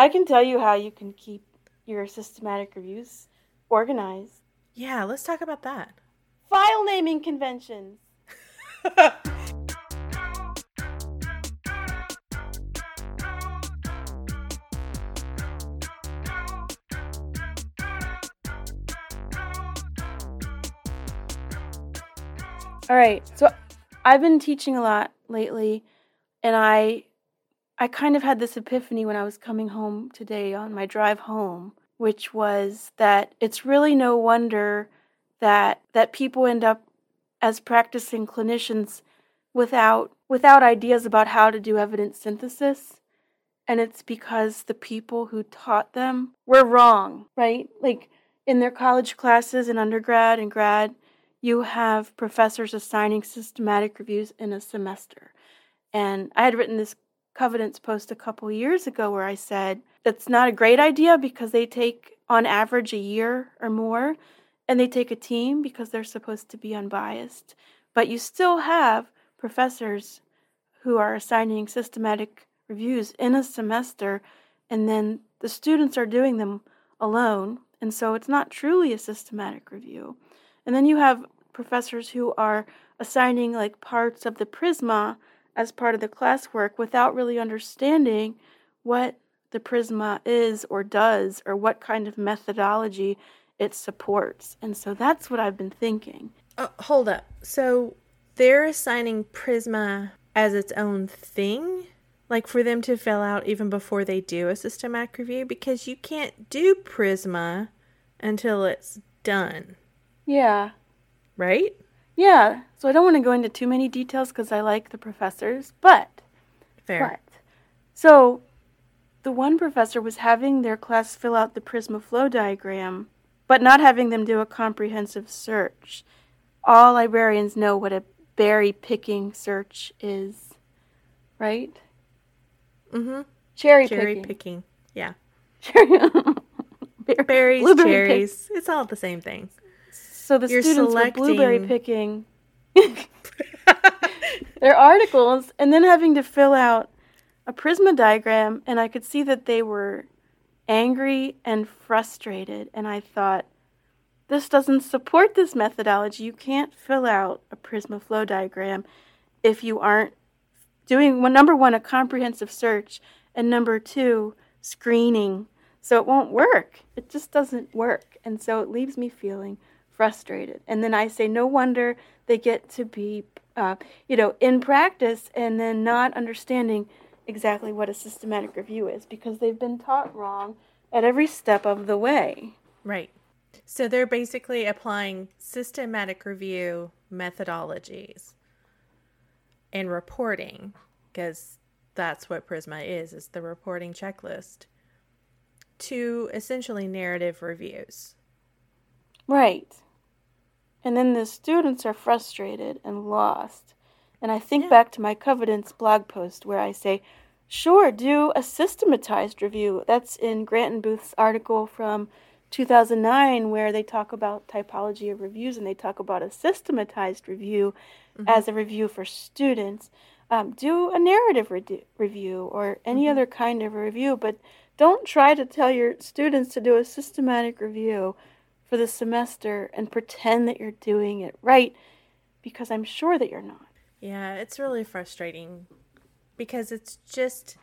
I can tell you how you can keep your systematic reviews organized. Yeah, let's talk about that. File naming conventions. All right. So I've been teaching a lot lately and I I kind of had this epiphany when I was coming home today on my drive home, which was that it's really no wonder that that people end up as practicing clinicians without without ideas about how to do evidence synthesis. And it's because the people who taught them were wrong, right? Like in their college classes in undergrad and grad, you have professors assigning systematic reviews in a semester. And I had written this Covidence post a couple years ago where I said that's not a great idea because they take on average a year or more and they take a team because they're supposed to be unbiased. But you still have professors who are assigning systematic reviews in a semester and then the students are doing them alone. And so it's not truly a systematic review. And then you have professors who are assigning like parts of the Prisma as part of the classwork without really understanding what the Prisma is or does or what kind of methodology it supports. And so that's what I've been thinking. Uh, hold up. So they're assigning Prisma as its own thing? Like for them to fill out even before they do a systematic review? Because you can't do Prisma until it's done. Yeah. Right? Yeah. So I don't want to go into too many details because I like the professors, but. Fair. But. So the one professor was having their class fill out the Prisma flow diagram, but not having them do a comprehensive search. All librarians know what a berry picking search is, right? Mm-hmm. Cherry, Cherry picking. picking. Yeah. Cherry. Berries, Blueberry cherries. It's all the same thing. So the You're students were blueberry selecting- picking their articles and then having to fill out a Prisma diagram, and I could see that they were angry and frustrated. And I thought, this doesn't support this methodology. You can't fill out a Prisma flow diagram if you aren't doing well, number one, a comprehensive search, and number two, screening. So it won't work. It just doesn't work. And so it leaves me feeling frustrated. And then I say, no wonder they get to be, uh, you know, in practice and then not understanding exactly what a systematic review is because they've been taught wrong at every step of the way. Right. So they're basically applying systematic review methodologies and reporting because that's what Prisma is, is the reporting checklist to essentially narrative reviews. Right. And then the students are frustrated and lost. And I think Yeah. back to my Covidence blog post where I say, sure, do a systematized review. That's in Grant and Booth's article from 2009 where they talk about typology of reviews and they talk about a systematized review as a review for students. Um, do a narrative re- review or any other kind of review, but don't try to tell your students to do a systematic review for the semester and pretend that you're doing it right because I'm sure that you're not. Yeah, it's really frustrating because it's just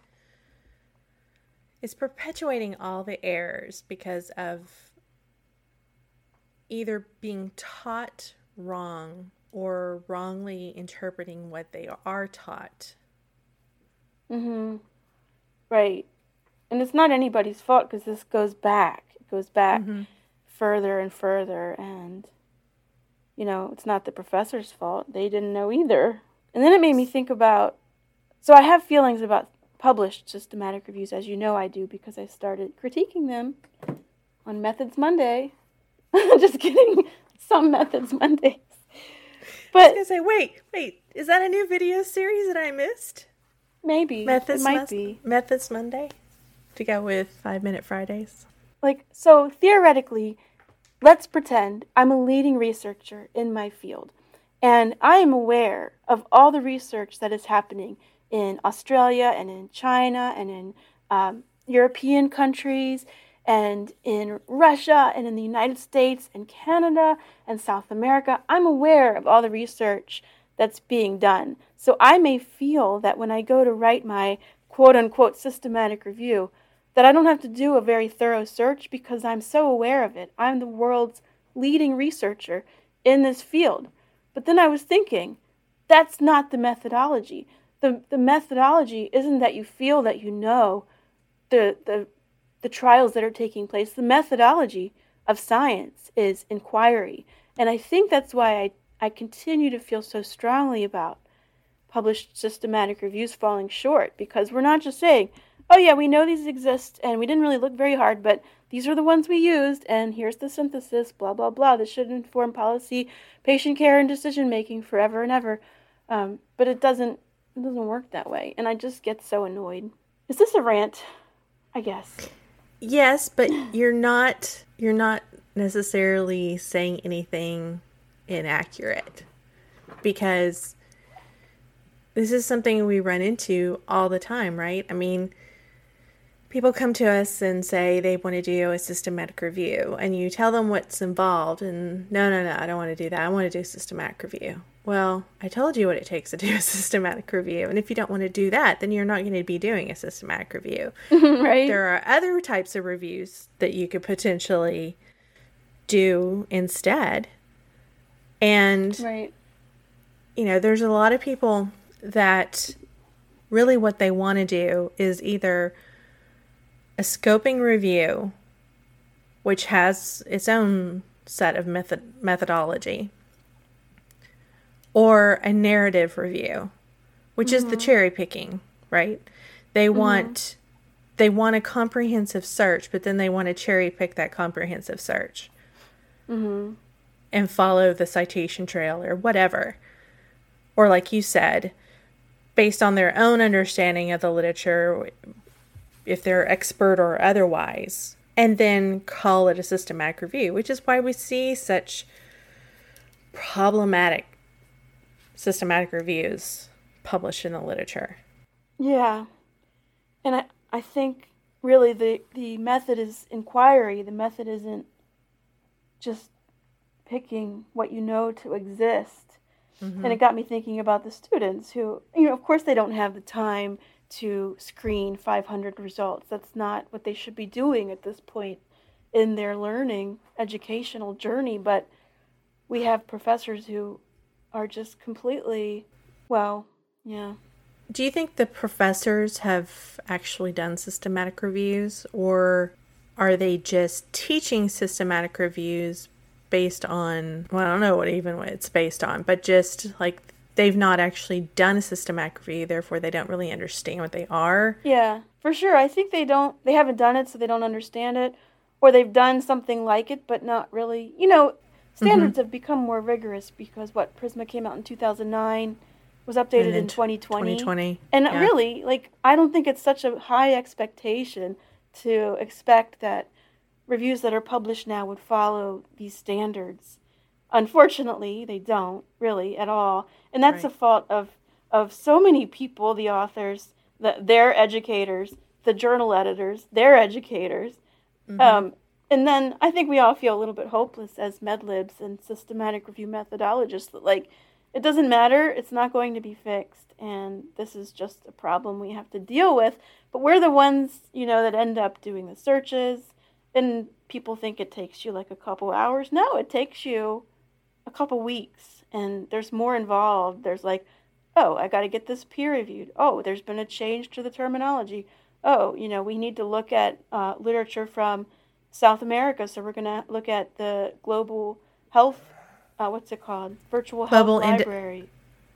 it's perpetuating all the errors because of either being taught wrong or wrongly interpreting what they are taught. Mhm. Right. And it's not anybody's fault because this goes back. It goes back further and further and you know, it's not the professor's fault. They didn't know either. And then it made me think about so I have feelings about published systematic reviews as you know I do because I started critiquing them on Methods Monday. Just kidding. Some Methods Mondays. I was But gonna say, wait, wait, is that a new video series that I missed? maybe Methods it might be. Methods Monday to go with Five Minute Fridays. Like, so theoretically, let's pretend I'm a leading researcher in my field, and I am aware of all the research that is happening in Australia and in China and in um, European countries and in Russia and in the United States and Canada and South America. I'm aware of all the research that's being done. So I may feel that when I go to write my quote unquote systematic review, that I don't have to do a very thorough search because I'm so aware of it. I'm the world's leading researcher in this field. But then I was thinking, that's not the methodology. The, the methodology isn't that you feel that you know the, the, the trials that are taking place. The methodology of science is inquiry. And I think that's why I, I continue to feel so strongly about published systematic reviews falling short because we're not just saying, oh, yeah, we know these exist and we didn't really look very hard, but these are the ones we used and here's the synthesis, blah, blah, blah. This should inform policy, patient care, and decision making forever and ever. Um, but it doesn't, it doesn't work that way. And I just get so annoyed. Is this a rant? I guess. Yes, but you're not you're not necessarily saying anything inaccurate because this is something we run into all the time, right? I mean, people come to us and say they want to do a systematic review, and you tell them what's involved, and no, no, no, I don't want to do that. I want to do a systematic review. Well, I told you what it takes to do a systematic review, and if you don't want to do that, then you're not going to be doing a systematic review. right. There are other types of reviews that you could potentially do instead. And, right. you know, there's a lot of people that really what they want to do is either a scoping review, which has its own set of method methodology, or a narrative review, which mm-hmm. is the mm-hmm. cherry picking, right? They mm-hmm. want they want a comprehensive search, but then they want to cherry pick that comprehensive search. Mm-hmm. And follow the citation trail or whatever. Or like you said, based on their own understanding of the literature, if they're expert or otherwise, and then call it a systematic review, which is why we see such problematic systematic reviews published in the literature. Yeah. And I, I think really the, the method is inquiry. The method isn't just picking what you know to exist. Mm-hmm. And it got me thinking about the students who, you know, of course they don't have the time to screen 500 results. That's not what they should be doing at this point in their learning educational journey. But we have professors who are just completely, well, yeah. Do you think the professors have actually done systematic reviews, or are they just teaching systematic reviews based on, well, I don't know what even what it's based on, but just like they've not actually done a systematic review, therefore they don't really understand what they are? Yeah, for sure. I think they don't, they haven't done it, so they don't understand it, or they've done something like it, but not really, you know, Standards mm-hmm. have become more rigorous because what Prisma came out in 2009 was updated in 2020. 2020. And yeah. really, like I don't think it's such a high expectation to expect that reviews that are published now would follow these standards. Unfortunately, they don't really at all. And that's right. a fault of of so many people, the authors, the, their educators, the journal editors, their educators. Mm-hmm. Um, and then I think we all feel a little bit hopeless as medlibs and systematic review methodologists that like it doesn't matter, it's not going to be fixed and this is just a problem we have to deal with. But we're the ones, you know, that end up doing the searches and people think it takes you like a couple hours. No, it takes you a couple weeks and there's more involved. There's like, oh, I got to get this peer reviewed. Oh, there's been a change to the terminology. Oh, you know, we need to look at uh, literature from South America. So we're going to look at the global health, uh, what's it called? Virtual global health indi- library.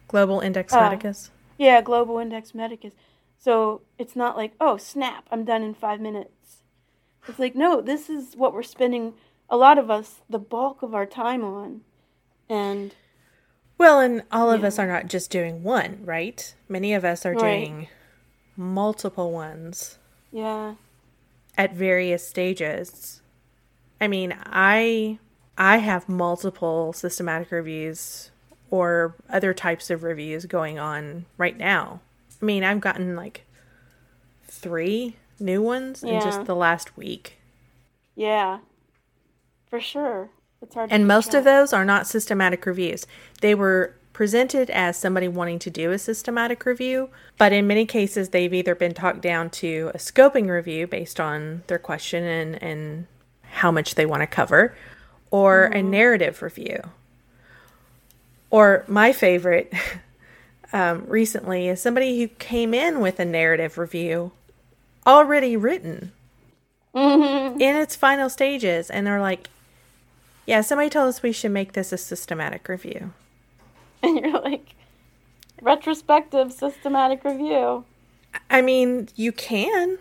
Global Index uh, Medicus. Yeah, Global Index Medicus. So it's not like, oh, snap, I'm done in five minutes. It's like, no, this is what we're spending a lot of us the bulk of our time on. And. Well, and all of us are not just doing one, right? Many of us are right. doing multiple ones. Yeah at various stages. I mean, I I have multiple systematic reviews or other types of reviews going on right now. I mean, I've gotten like 3 new ones in just the last week. Yeah. For sure. It's hard And most of those are not systematic reviews. They were presented as somebody wanting to do a systematic review, but in many cases, they've either been talked down to a scoping review based on their question and, and how much they want to cover, or a narrative review. Or my favorite um, recently is somebody who came in with a narrative review already written in its final stages, and they're like, yeah, somebody told us we should make this a systematic review. And you're like, retrospective systematic review. I mean, you can.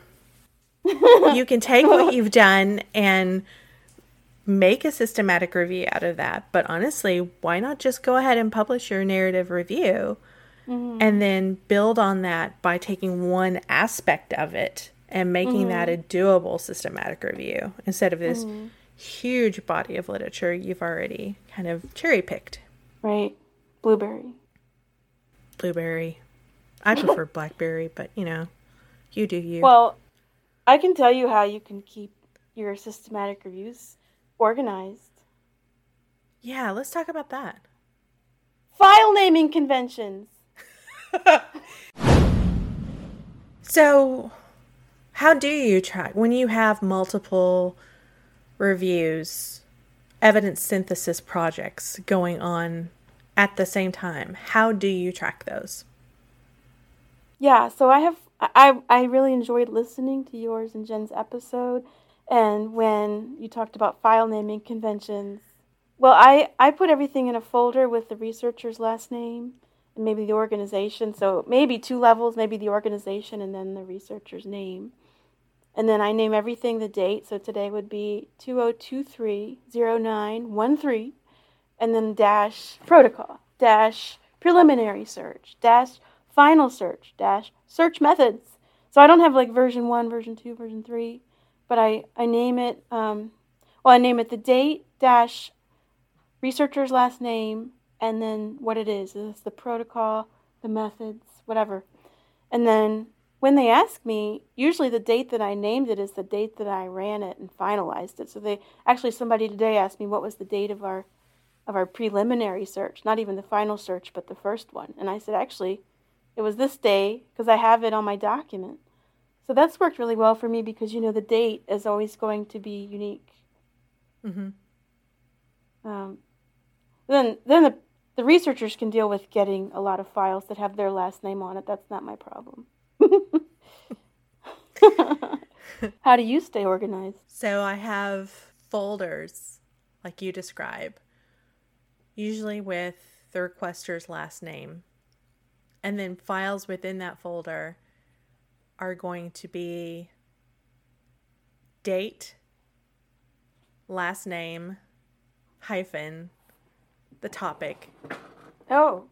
you can take what you've done and make a systematic review out of that. But honestly, why not just go ahead and publish your narrative review mm-hmm. and then build on that by taking one aspect of it and making that mm-hmm. a doable systematic review instead of this mm-hmm. Huge body of literature you've already kind of cherry picked? Right. Blueberry. Blueberry. I prefer blackberry, but you know, you do you. Well, I can tell you how you can keep your systematic reviews organized. yeah, let's talk about that. File naming conventions. So, how do you track when you have multiple reviews, evidence synthesis projects going on at the same time? How do you track those? Yeah, so I have I I really enjoyed listening to yours and Jen's episode and when you talked about file naming conventions. Well, I I put everything in a folder with the researcher's last name and maybe the organization. So maybe two levels, maybe the organization and then the researcher's name. And then I name everything the date. So today would be 20230913 and then dash protocol, dash preliminary search, dash final search, dash search methods. So I don't have like version one, version two, version three, but I, I name it, um, well, I name it the date, dash researcher's last name, and then what it is. It's the protocol, the methods, whatever. And then when they ask me, usually the date that I named it is the date that I ran it and finalized it. So they actually somebody today asked me what was the date of our of our preliminary search, not even the final search, but the first one. And I said actually it was this day because I have it on my document. So that's worked really well for me because you know the date is always going to be unique. Mm-hmm. Um, then then the the researchers can deal with getting a lot of files that have their last name on it. That's not my problem. How do you stay organized? So I have folders like you describe, usually with the requester's last name. And then files within that folder are going to be date, last name, hyphen, the topic, Oh,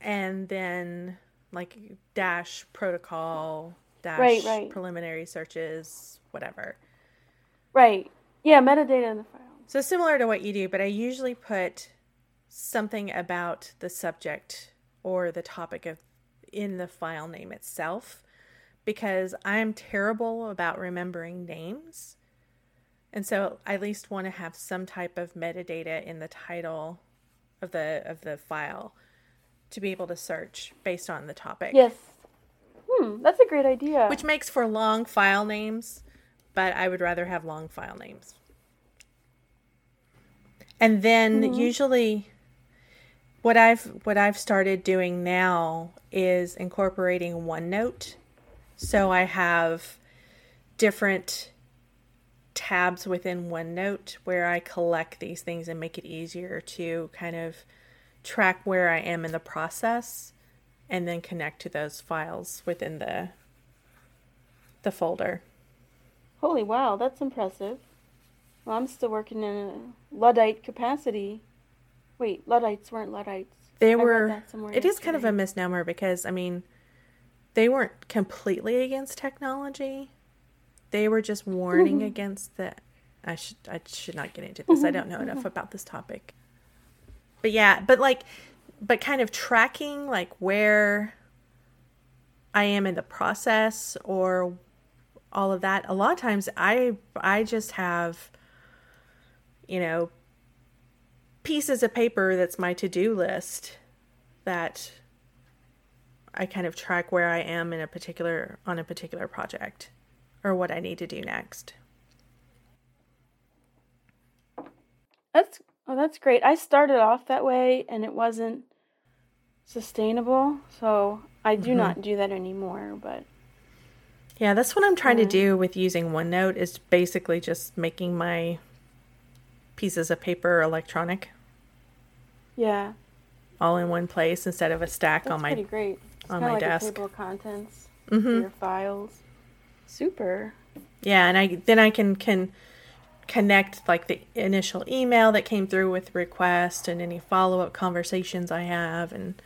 and then like dash protocol, dash Right, right. preliminary searches, whatever. right. Yeah, metadata in the file. So similar to what you do, but I usually put something about the subject or the topic of in the file name itself because I'm terrible about remembering names. And so I at least want to have some type of metadata in the title of the of the file to be able to search based on the topic. Yes. Hmm, that's a great idea. Which makes for long file names, but I would rather have long file names. And then usually what I've what I've started doing now is incorporating OneNote. So I have different tabs within OneNote where I collect these things and make it easier to kind of track where I am in the process and then connect to those files within the the folder. Holy wow, that's impressive. Well, I'm still working in a Luddite capacity. Wait, Luddites weren't Luddites. They were it is kind of a misnomer because I mean they weren't completely against technology. They were just warning against the I should I should not get into this. I don't know enough about this topic. But yeah, but like but kind of tracking like where I am in the process or all of that. A lot of times I I just have you know pieces of paper that's my to-do list that I kind of track where I am in a particular on a particular project or what I need to do next. That's oh, that's great. I started off that way and it wasn't sustainable, so I do mm-hmm. not do that anymore, but yeah, that's what I'm trying to do with using OneNote is basically just making my pieces of paper electronic. Yeah. All in one place instead of a stack that's on my pretty great. It's on my like desk. A table of contents mm-hmm. your files. Super. Yeah, and I then I can can connect like the initial email that came through with request and any follow up conversations I have and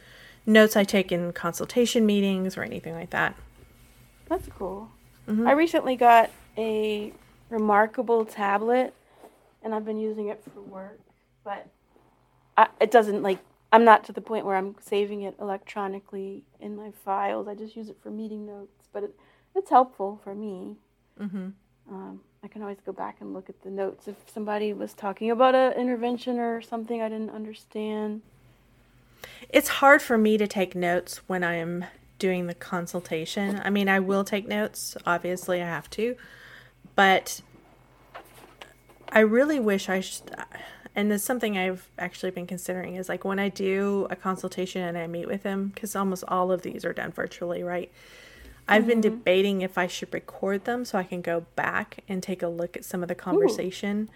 notes I take in consultation meetings or anything like that. That's cool. Mm-hmm. I recently got a remarkable tablet and I've been using it for work, but I, it doesn't like I'm not to the point where I'm saving it electronically in my files. I just use it for meeting notes, but it, it's helpful for me. Mm-hmm. Um, I can always go back and look at the notes if somebody was talking about an intervention or something I didn't understand. It's hard for me to take notes when I am doing the consultation. I mean, I will take notes, obviously, I have to, but I really wish I should. And it's something I've actually been considering is like when I do a consultation and I meet with them, because almost all of these are done virtually, right? I've mm-hmm. been debating if I should record them so I can go back and take a look at some of the conversation. Ooh.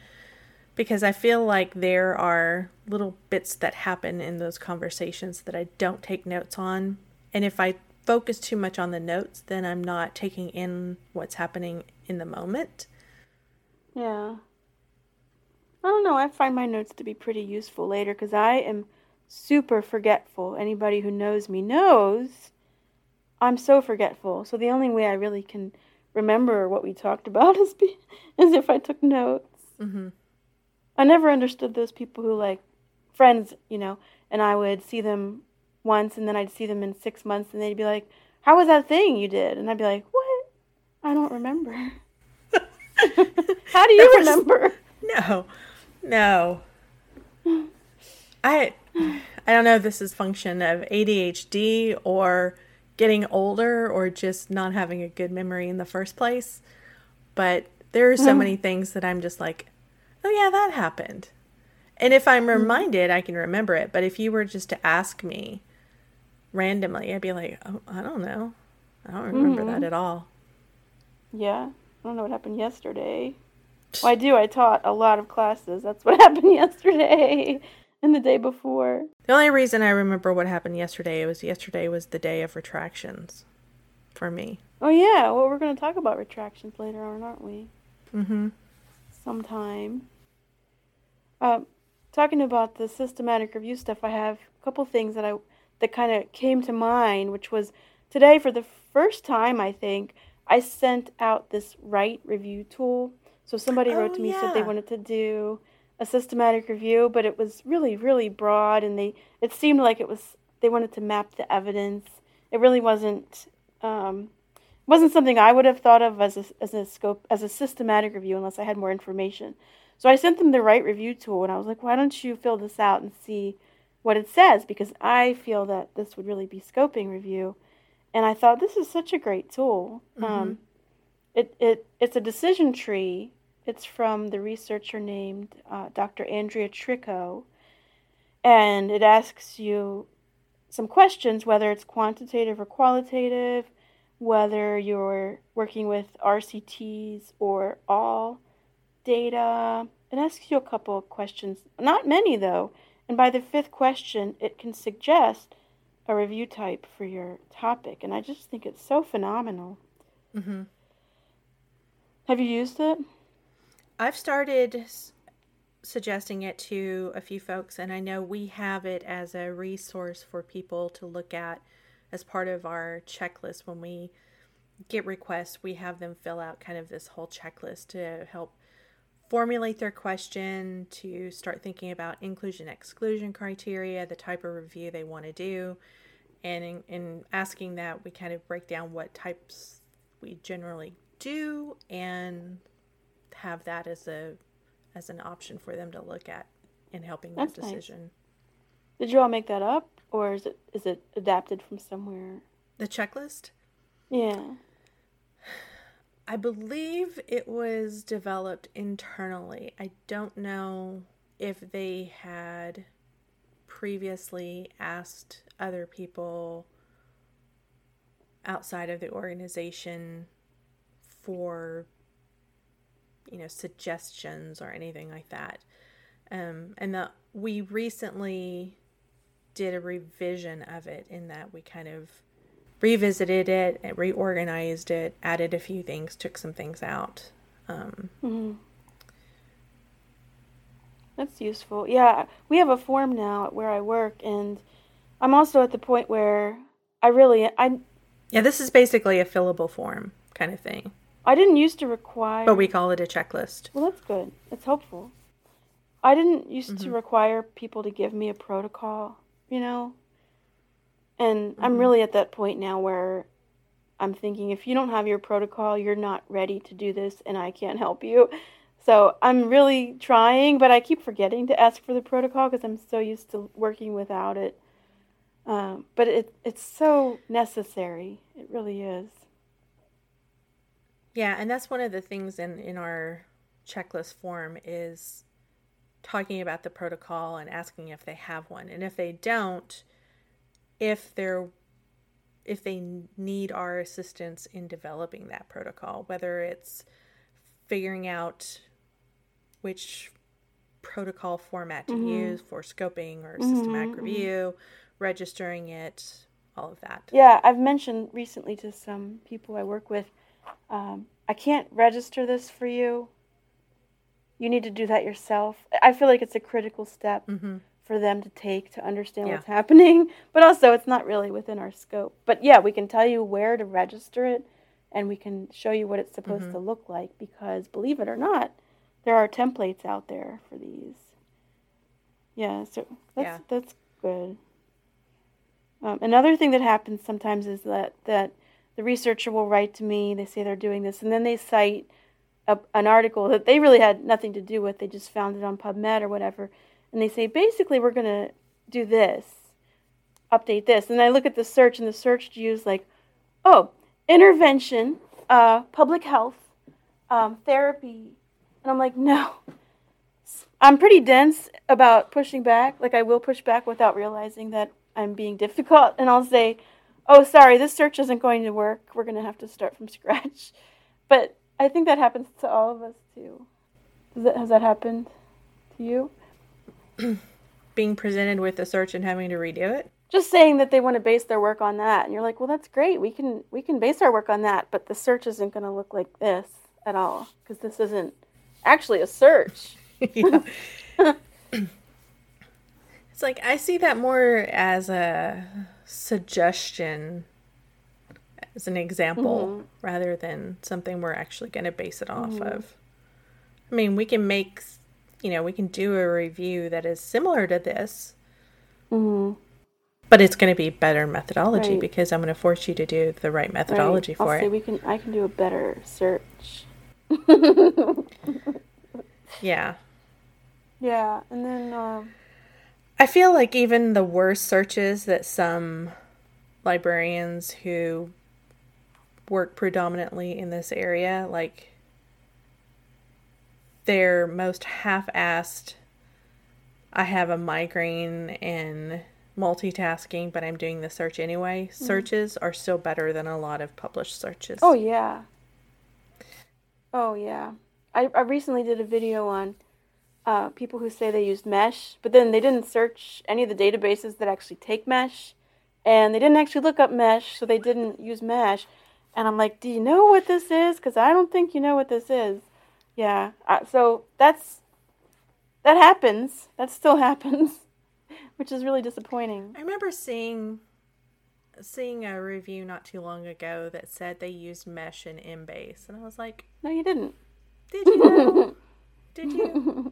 Because I feel like there are little bits that happen in those conversations that I don't take notes on. And if I focus too much on the notes, then I'm not taking in what's happening in the moment. Yeah. I don't know. I find my notes to be pretty useful later because I am super forgetful. Anybody who knows me knows I'm so forgetful. So the only way I really can remember what we talked about is be, is if I took notes. Mm-hmm. I never understood those people who like friends, you know, and I would see them once and then I'd see them in six months and they'd be like, "How was that thing you did?" And I'd be like, "What? I don't remember." How do you was, remember? No, no. I I don't know if this is function of ADHD or getting older or just not having a good memory in the first place. But there are so mm-hmm. many things that I'm just like, oh, yeah, that happened. And if I'm mm-hmm. reminded, I can remember it. But if you were just to ask me randomly, I'd be like, oh, I don't know. I don't remember mm-hmm. that at all. Yeah. I don't know what happened yesterday. Well, I do. I taught a lot of classes. That's what happened yesterday and the day before. The only reason I remember what happened yesterday was yesterday was the day of retractions for me. Oh yeah, well we're going to talk about retractions later on, aren't we? Mm-hmm. Sometime. Um, talking about the systematic review stuff, I have a couple things that I that kind of came to mind, which was today for the first time I think I sent out this Right Review tool. So somebody oh, wrote to me yeah. said they wanted to do a systematic review, but it was really, really broad, and they it seemed like it was they wanted to map the evidence. It really wasn't um, wasn't something I would have thought of as a, as a scope as a systematic review unless I had more information. So I sent them the Right Review tool, and I was like, why don't you fill this out and see what it says? Because I feel that this would really be scoping review, and I thought this is such a great tool. Mm-hmm. Um, it it it's a decision tree it's from the researcher named uh, Dr. Andrea Tricco, And it asks you some questions, whether it's quantitative or qualitative, whether you're working with RCTs or all data. It asks you a couple of questions, not many though. And by the fifth question, it can suggest a review type for your topic. And I just think it's so phenomenal. Mm-hmm. Have you used it? I've started suggesting it to a few folks, and I know we have it as a resource for people to look at as part of our checklist when we get requests. We have them fill out kind of this whole checklist to help formulate their question, to start thinking about inclusion exclusion criteria, the type of review they want to do, And in, in asking that, we kind of break down what types we generally do and have that as a as an option for them to look at in helping that That's nice. decision. Did you all make that up, or is it is it adapted from somewhere? The checklist? Yeah. I believe it was developed internally. I don't know if they had previously asked other people outside of the organization for you know suggestions or anything like that. Um, and that we recently did a revision of it in that we kind of revisited it and reorganized it added a few things took some things out. Um, hmm That's useful. Yeah, we have a form now at where I work, and I'm also at the point where I really I yeah this is basically a fillable form kind of thing I didn't used to require. but we call it a checklist Well, that's good. It's helpful. I didn't used to Mhm. require people to give me a protocol, you know? And I'm Mhm. really at that point now where I'm thinking if you don't have your protocol, you're not ready to do this and I can't help you. So I'm really trying, but I keep forgetting to ask for the protocol because I'm so used to working without it. Um, but it, it's so necessary. It really is. Yeah, and that's one of the things in in our checklist form is talking about the protocol and asking if they have one. And if they don't, if they're if they need our assistance in developing that protocol, whether it's figuring out which protocol format to Mhm. use for scoping or systematic Mhm, mhm. review, registering it, all of that. Yeah, I've mentioned recently to some people I work with, um, I can't register this for you. You need to do that yourself. I feel like it's a critical step hmm for them to take to understand Yeah. what's happening, but also it's not really within our scope. But yeah, we can tell you where to register it and we can show you what it's supposed Mhm. to look like because believe it or not, there are templates out there for these. Yeah, so that's Yeah. that's good. Um, another thing that happens sometimes is that that the researcher will write to me. They say they're doing this, and then they cite a, an article that they really had nothing to do with. They just found it on PubMed or whatever, and they say basically we're gonna do this, update this, and I look at the search, and the search used like, oh, intervention, uh, public health, um, therapy, and I'm like, no. I'm pretty dense about pushing back. Like I will push back without realizing that I'm being difficult, and I'll say, "Oh, sorry, this search isn't going to work. We're going to have to start from scratch." But I think that happens to all of us too. Does that, has that happened to you? Being presented with a search and having to redo it. Just saying that they want to base their work on that, and you're like, "Well, that's great. We can we can base our work on that, but the search isn't going to look like this at all because this isn't actually a search." It's like I see that more as a suggestion, as an example, Mhm. rather than something we're actually going to base it off Mhm. of. I mean, we can make, you know, we can do a review that is similar to this, Mm-hmm. but it's going to be better methodology Right. because I'm going to force you to do the right methodology Right. for I'll say it. we can. I can do a better search. Yeah. yeah, and then um, I feel like even the worst searches that some librarians who work predominantly in this area, like their most half assed, I have a migraine and multitasking, but I'm doing the search anyway, mm-hmm. searches are still better than a lot of published searches. oh yeah, oh yeah. I I recently did a video on uh, people who say they used Mesh, but then they didn't search any of the databases that actually take Mesh, and they didn't actually look up Mesh, so they didn't use Mesh. And I'm like, do you know what this is? Because I don't think you know what this is. Yeah. Uh, so that's that happens. That still happens, which is really disappointing. I remember seeing seeing a review not too long ago that said they used mesh in Embase, and I was like, No, you didn't. "Did you know? Did you?"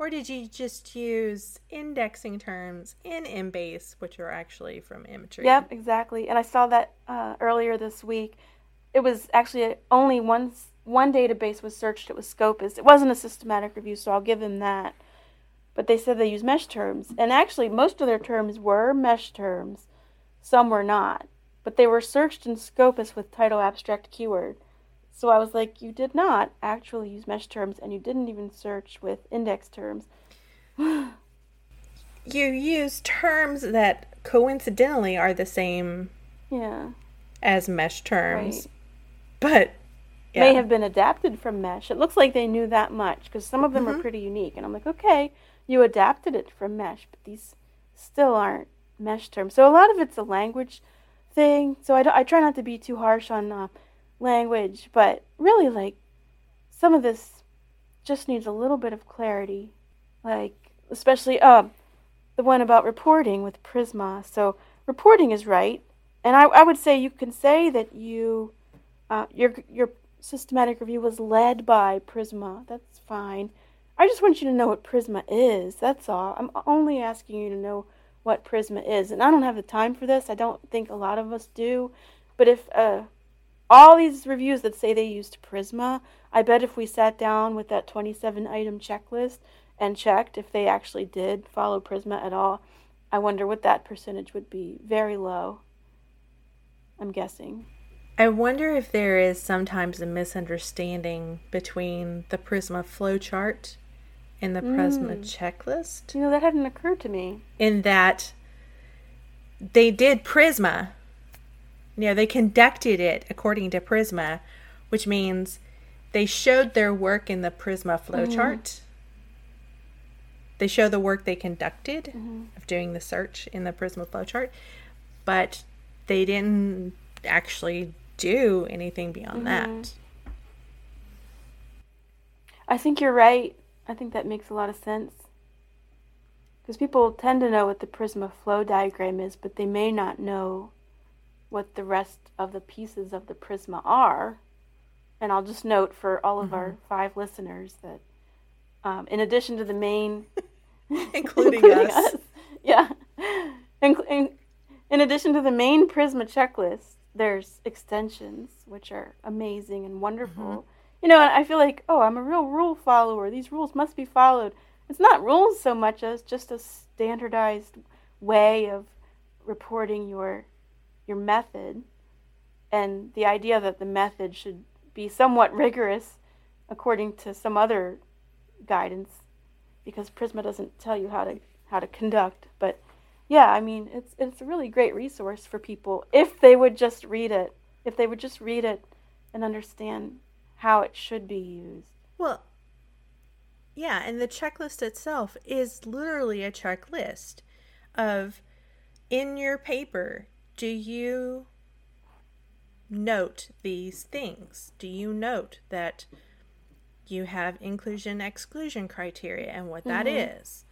Or did you just use indexing terms in Embase, which are actually from Emtree? Yep, exactly. And I saw that uh, earlier this week. It was actually only one one database was searched. It was Scopus. It wasn't a systematic review, so I'll give them that. But they said they use mesh terms, and actually most of their terms were mesh terms. Some were not, but they were searched in Scopus with title abstract keyword. So I was like, you did not actually use mesh terms, and you didn't even search with index terms. you use terms that coincidentally are the same yeah. as mesh terms, Right. but yeah. may have been adapted from mesh. It looks like they knew that much because some of them Mhm. are pretty unique. And I'm like, okay, you adapted it from mesh, but these still aren't mesh terms. So a lot of it's a language thing. So I, I try not to be too harsh on uh, language, but really, like, some of this just needs a little bit of clarity. Like, especially uh, the one about reporting with Prisma. So reporting is right. And I, I would say you can say that you uh, your your systematic review was led by Prisma. That's fine. I just want you to know what Prisma is. That's all. I'm only asking you to know what Prisma is, and I don't have the time for this. I don't think a lot of us do. But if all these reviews that say they used Prisma, I bet if we sat down with that 27 item checklist and checked if they actually did follow Prisma at all, I wonder what that percentage would be. Very low. I'm guessing. I wonder if there is sometimes a misunderstanding between the Prisma flowchart and the Prisma Mm. checklist. You know, that hadn't occurred to me. in that they did Prisma. You know, they conducted it according to Prisma, which means they showed their work in the Prisma flowchart. They show the work they conducted mm-hmm. of doing the search in the Prisma flowchart, but they didn't actually do anything beyond that. Mm-hmm. I think you're right. I think that makes a lot of sense. Because people tend to know what the Prisma flow diagram is, but they may not know what the rest of the pieces of the Prisma are. And I'll just note for all of our five listeners that um, in addition to the main Including us. Yeah. In, in, in addition to the main Prisma checklist, there's extensions, which are amazing and wonderful. You know, and I feel like, oh, I'm a real rule follower. These rules must be followed. It's not rules so much as just a standardized way of reporting your your method and the idea that the method should be somewhat rigorous according to some other guidance because Prisma doesn't tell you how to how to conduct. But yeah, I mean, it's it's a really great resource for people if they would just read it. If they would just read it and understand how it should be used. Well, yeah, and the checklist itself is literally a checklist of in your paper, do you note these things? Do you note that you have inclusion exclusion criteria and what that Mhm. is?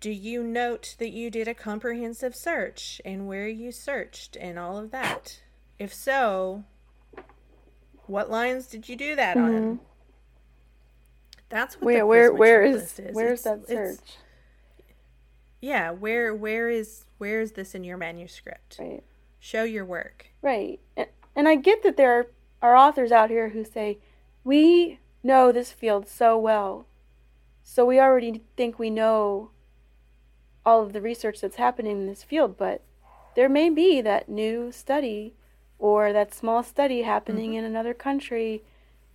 Do you note that you did a comprehensive search and where you searched and all of that? If so, what lines did you do that on? Mhm. That's what Where the where where is checklist where's It's- that search? yeah, where where is where is this in your manuscript? Right. Show your work. Right. And, I get that there are, authors out here who say, we know this field so well. So we already think we know all of the research that's happening in this field, but there may be that new study or that small study happening mm-hmm. in another country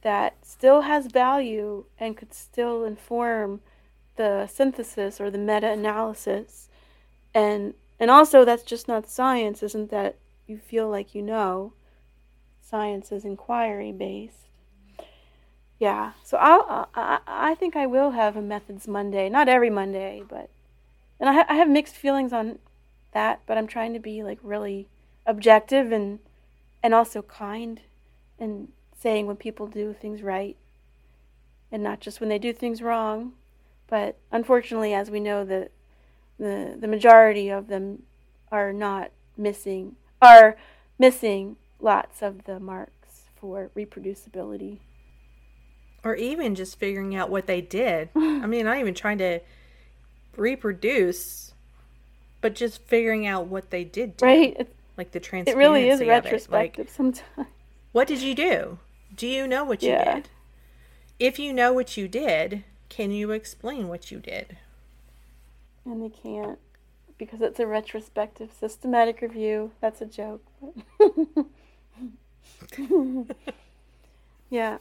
that still has value and could still inform the synthesis or the meta analysis. And and also that's just not science, isn't that you feel like you know. Science is inquiry based. Yeah, so I'll, I I think I will have a methods Monday. Not every Monday, but and I ha- I have mixed feelings on that. But I'm trying to be like really objective and and also kind and saying when people do things right and not just when they do things wrong. But unfortunately, as we know, the the the majority of them are not missing are missing lots of the marks for reproducibility. Or even just figuring out what they did. I mean, not even trying to reproduce, but just figuring out what they did do. Right. Like the it really is of it. Like, retrospective sometimes. what did you do? Do you know what you Yeah. did? If you know what you did, can you explain what you did? And they can't because it's a retrospective systematic review. That's a joke. yeah.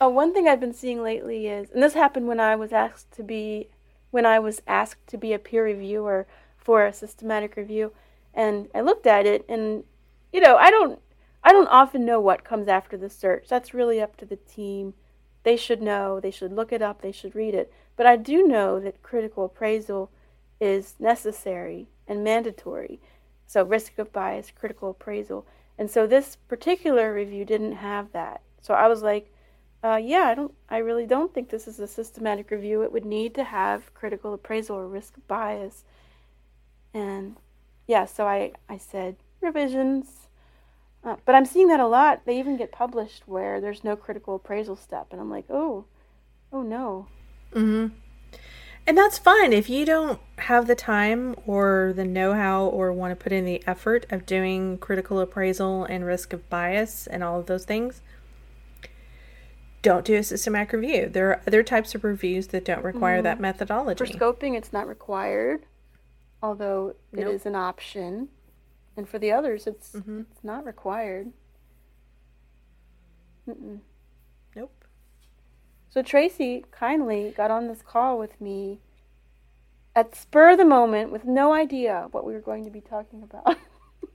oh, one thing I've been seeing lately is, and this happened when I was asked to be, when I was asked to be a peer reviewer for a systematic review, and I looked at it, and you know, I don't, I don't often know what comes after the search. That's really up to the team. They should know. They should look it up. They should read it. But I do know that critical appraisal is necessary and mandatory. So, risk of bias, critical appraisal. And so, this particular review didn't have that. So, I was like, uh, yeah, I don't, I really don't think this is a systematic review. It would need to have critical appraisal or risk of bias. And yeah, so I, I said revisions. Uh, but I'm seeing that a lot. They even get published where there's no critical appraisal step. And I'm like, oh, oh no. Mm-hmm. And that's fine if you don't have the time or the know how or want to put in the effort of doing critical appraisal and risk of bias and all of those things. Don't do a systematic review. There are other types of reviews that don't require that methodology. For scoping, it's not required, although it is Nope. an option. And for the others, it's Mhm. it's not required. Mm-mm. So Tracy kindly got on this call with me at spur of the moment with no idea what we were going to be talking about.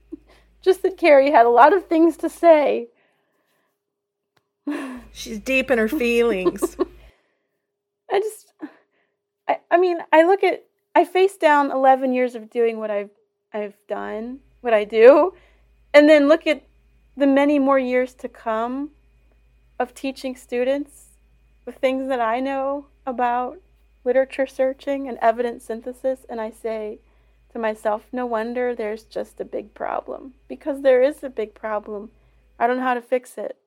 Just that Carrie had a lot of things to say. She's deep in her feelings. I just, I, I mean, I look at, I face down 11 years of doing what I've, I've done, what I do, and then look at the many more years to come of teaching students the things that I know about literature searching and evidence synthesis, and I say to myself, no wonder there's just a big problem. Because there is a big problem. I don't know how to fix it.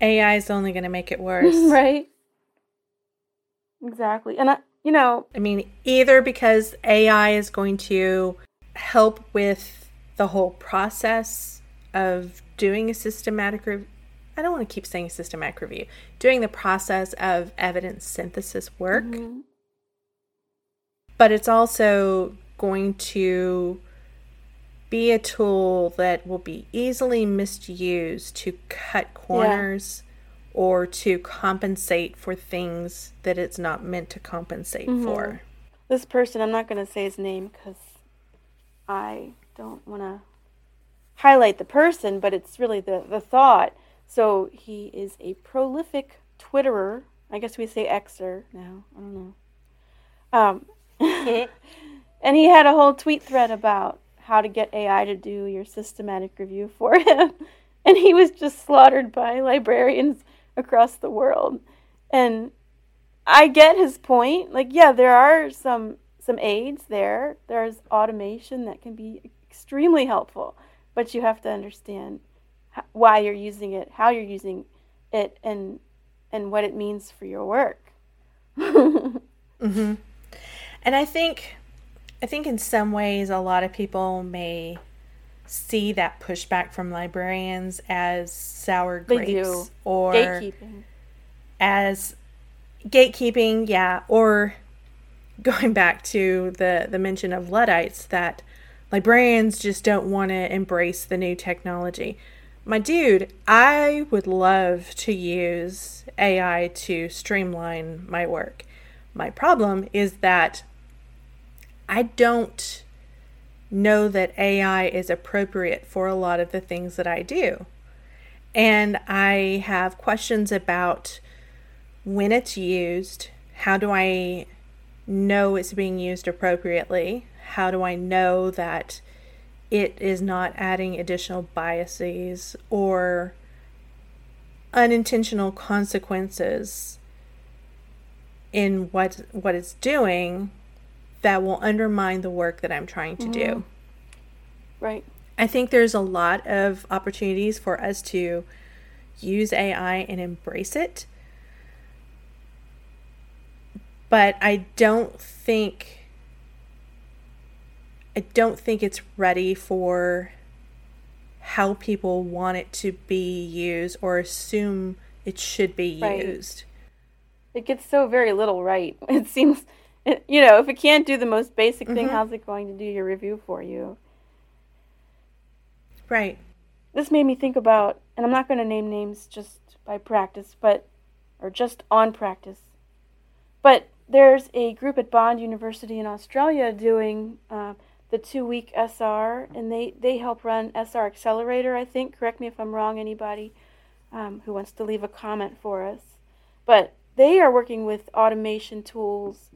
AI is only going to make it worse. right? Exactly. And I, you know, I mean, either because AI is going to help with the whole process of doing a systematic review. I don't want to keep saying systematic review. Doing the process of evidence synthesis work, mhm, but it's also going to be a tool that will be easily misused to cut corners or to compensate for things that it's not meant to compensate Mhm. for. this person, I'm not going to say his name because I don't want to highlight the person, but it's really the, the thought. So he is a prolific Twitterer. I guess we say Xer now. I don't know. Um, and he had a whole tweet thread about how to get AI to do your systematic review for him. And he was just slaughtered by librarians across the world. And I get his point. Like, yeah, there are some some aids there. There's automation that can be extremely helpful, but you have to understand why you're using it, how you're using it, and and what it means for your work. hmm And I think, I think in some ways, a lot of people may see that pushback from librarians as sour grapes or Gatekeeping. as gatekeeping, yeah, or going back to the the mention of Luddites that librarians just don't want to embrace the new technology. My dude, I would love to use AI to streamline my work. My problem is that I don't know that AI is appropriate for a lot of the things that I do. And I have questions about when it's used, how do I know it's being used appropriately? How do I know that it is not adding additional biases or unintentional consequences in what what it's doing that will undermine the work that I'm trying to mm-hmm. do. Right. I think there's a lot of opportunities for us to use AI and embrace it. But I don't think I don't think it's ready for how people want it to be used or assume it should be Right. used. It gets so very little right. It seems, it, you know, if it can't do the most basic thing, Mhm. how's it going to do your review for you? Right. This made me think about, and I'm not going to name names just by practice, but, or just on practice, but there's a group at Bond University in Australia doing uh, the two week SR, and they, they help run SR Accelerator, I think. Correct me if I'm wrong, anybody um, who wants to leave a comment for us. But they are working with automation tools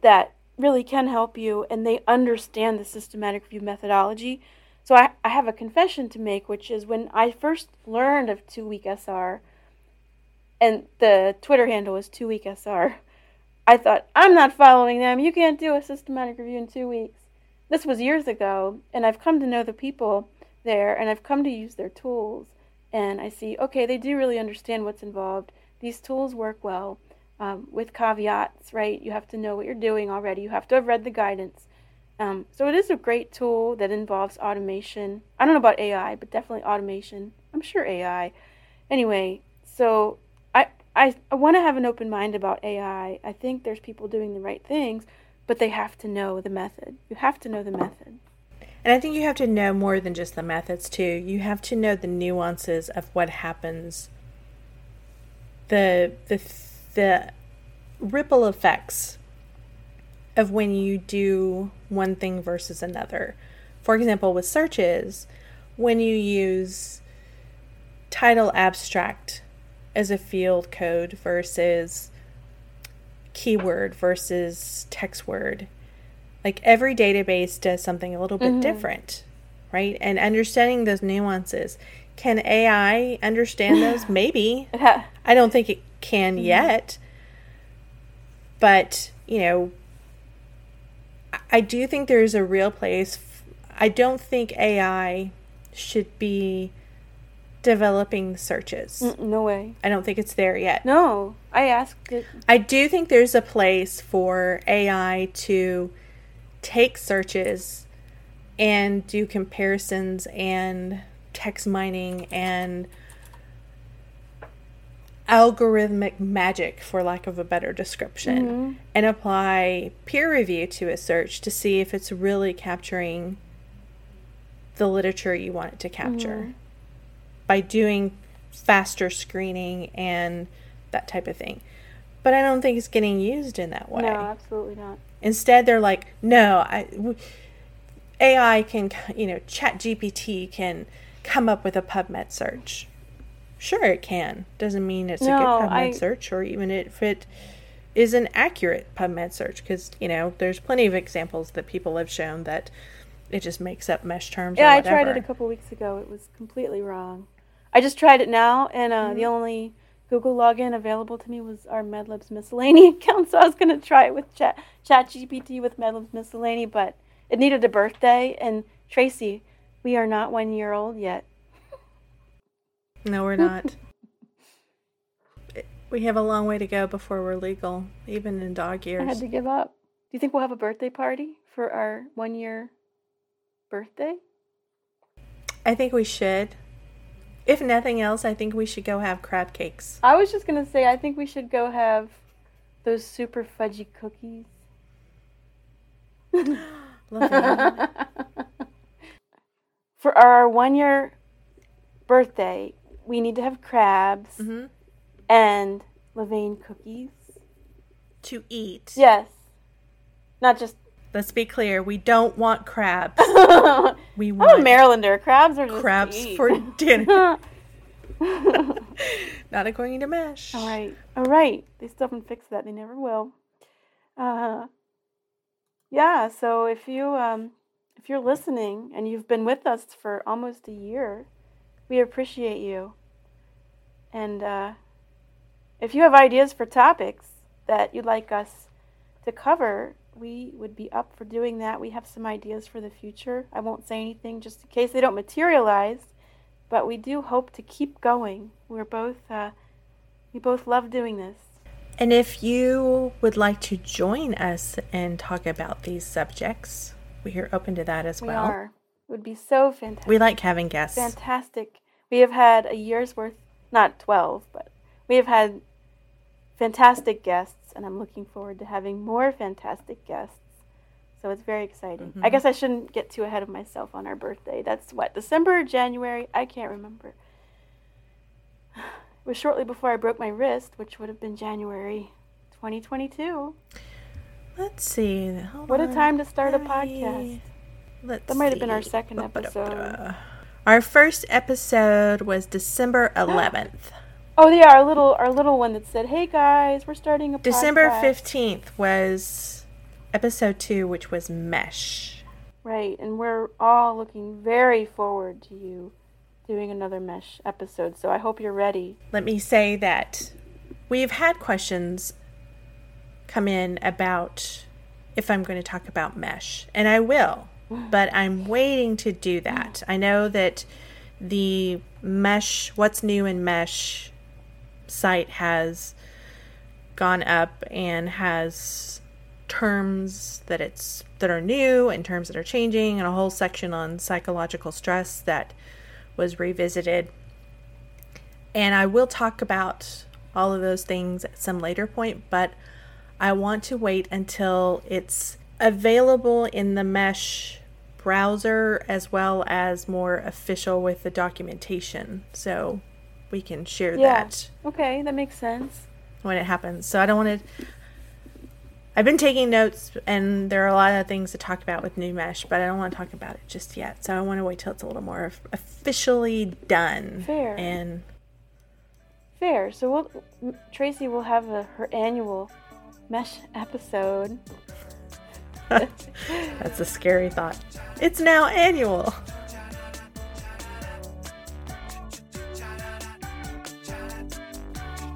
that really can help you, and they understand the systematic review methodology. So I, I have a confession to make, which is when I first learned of two week SR, and the Twitter handle was two week SR, I thought, I'm not following them. You can't do a systematic review in two weeks. This was years ago, and I've come to know the people there, and I've come to use their tools, and I see, okay, they do really understand what's involved. These tools work well um, with caveats, right? You have to know what you're doing already, you have to have read the guidance. Um, so it is a great tool that involves automation. I don't know about AI, but definitely automation. I'm sure AI. Anyway, so I I, I want to have an open mind about AI. I think there's people doing the right things, but they have to know the method. You have to know the method. And I think you have to know more than just the methods too. You have to know the nuances of what happens. The the the ripple effects of when you do one thing versus another. For example, with searches, when you use title abstract as a field code versus keyword versus text word, like every database does something a little bit Mhm. different, right? And understanding those nuances. Can AI understand those? Maybe. I don't think it can yet. But, you know, I- I do think there's a real place. I don't think AI should be developing searches. Mm, no way. I don't think it's there yet. No, I asked it. I do think there's a place for AI to take searches and do comparisons and text mining and algorithmic magic, for lack of a better description, Mhm. and apply peer review to a search to see if it's really capturing the literature you want it to capture Mhm. By doing faster screening and that type of thing. But I don't think it's getting used in that way. No, absolutely not. Instead, they're like, no, I, w- AI can, you know, Chat GPT can come up with a PubMed search. Sure, it can. Doesn't mean it's a good PubMed I- search, or even if it is an accurate PubMed search, because you know, there's plenty of examples that people have shown that it just makes up mesh terms. Yeah, I tried it a couple weeks ago. It was completely wrong. I just tried it now, and uh, Mm-hmm. the only Google login available to me was our MedLibs Miscellany account. So I was going to try it with Chat ChatGPT with MedLibs Miscellany, but it needed a birthday. And Tracy, we are not one year old yet. No, we're not. we have a long way to go before we're legal, even in dog years. I had to give up. Do you think we'll have a birthday party for our one year birthday? I think we should. If nothing else, I think we should go have crab cakes. I was just going to say, I think we should go have those super fudgy cookies. For our one year birthday, we need to have crabs hmm and Levain cookies. To eat. Yes. Not just. Let's be clear. We don't want crabs. I'm We a want Marylander. Crabs are just. crabs for dinner. Not according to Mesh. right. All right. They still haven't fixed that. They never will. Uh, yeah. So if you um, if you're listening and you've been with us for almost a year, we appreciate you. And uh, if you have ideas for topics that you'd like us to cover, we would be up for doing that. We have some ideas for the future. I won't say anything just in case they don't materialize, but we do hope to keep going. We're both uh, we both love doing this. And if you would like to join us and talk about these subjects, we are open to that as We well. are. It would be so fantastic. We like having guests. fantastic. We have had a year's worth, not 12, but we have had fantastic guests, and I'm looking forward to having more fantastic guests. So it's very exciting. I mm-hmm. guess I shouldn't get too ahead of myself on our birthday. That's what, December or January? I can't remember. It was shortly before I broke my wrist, which would have been January 2022. Let's see. Hold What a time to start a podcast. Let's That might have been our second episode. Our first episode was December 11th. Oh yeah, our little our little one that said, "Hey guys, we're starting a December 15th was episode 2 which was Mesh. Right, and we're all looking very forward to you doing another mesh episode. So I hope you're ready. Let me say that we've had questions come in about if I'm going to talk about mesh, and I will, but I'm waiting to do that. I know that the mesh, what's new in mesh site has gone up and has terms that it's that are new and terms that are changing and a whole section on psychological stress that was revisited and I will talk about all of those things at some later point, but I want to wait until it's available in the Mesh browser as well as more official with the documentation. So we can share Yeah. that Okay, that makes sense. when it happens. So I don't want to. I've been taking notes, and there are a lot of things to talk about with New Mesh, but I don't want to talk about it just yet. So I want to wait till it's a little more officially done. Fair. And Fair. So we'll Tracy will have a, her annual mesh episode. That's a scary thought. It's now annual.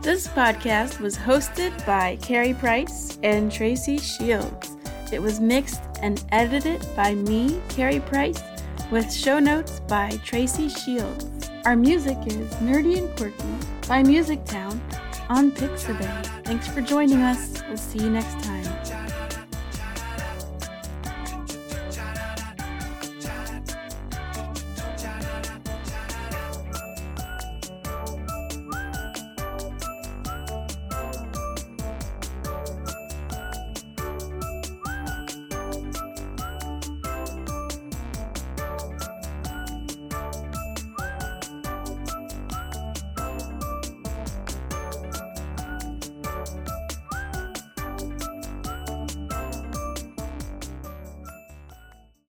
This podcast was hosted by Carrie Price and Tracy Shields. It was mixed and edited by me, Carrie Price, with show notes by Tracy Shields. Our music is Nerdy and Quirky by Music Town on Pixabay. Thanks for joining us. We'll see you next time.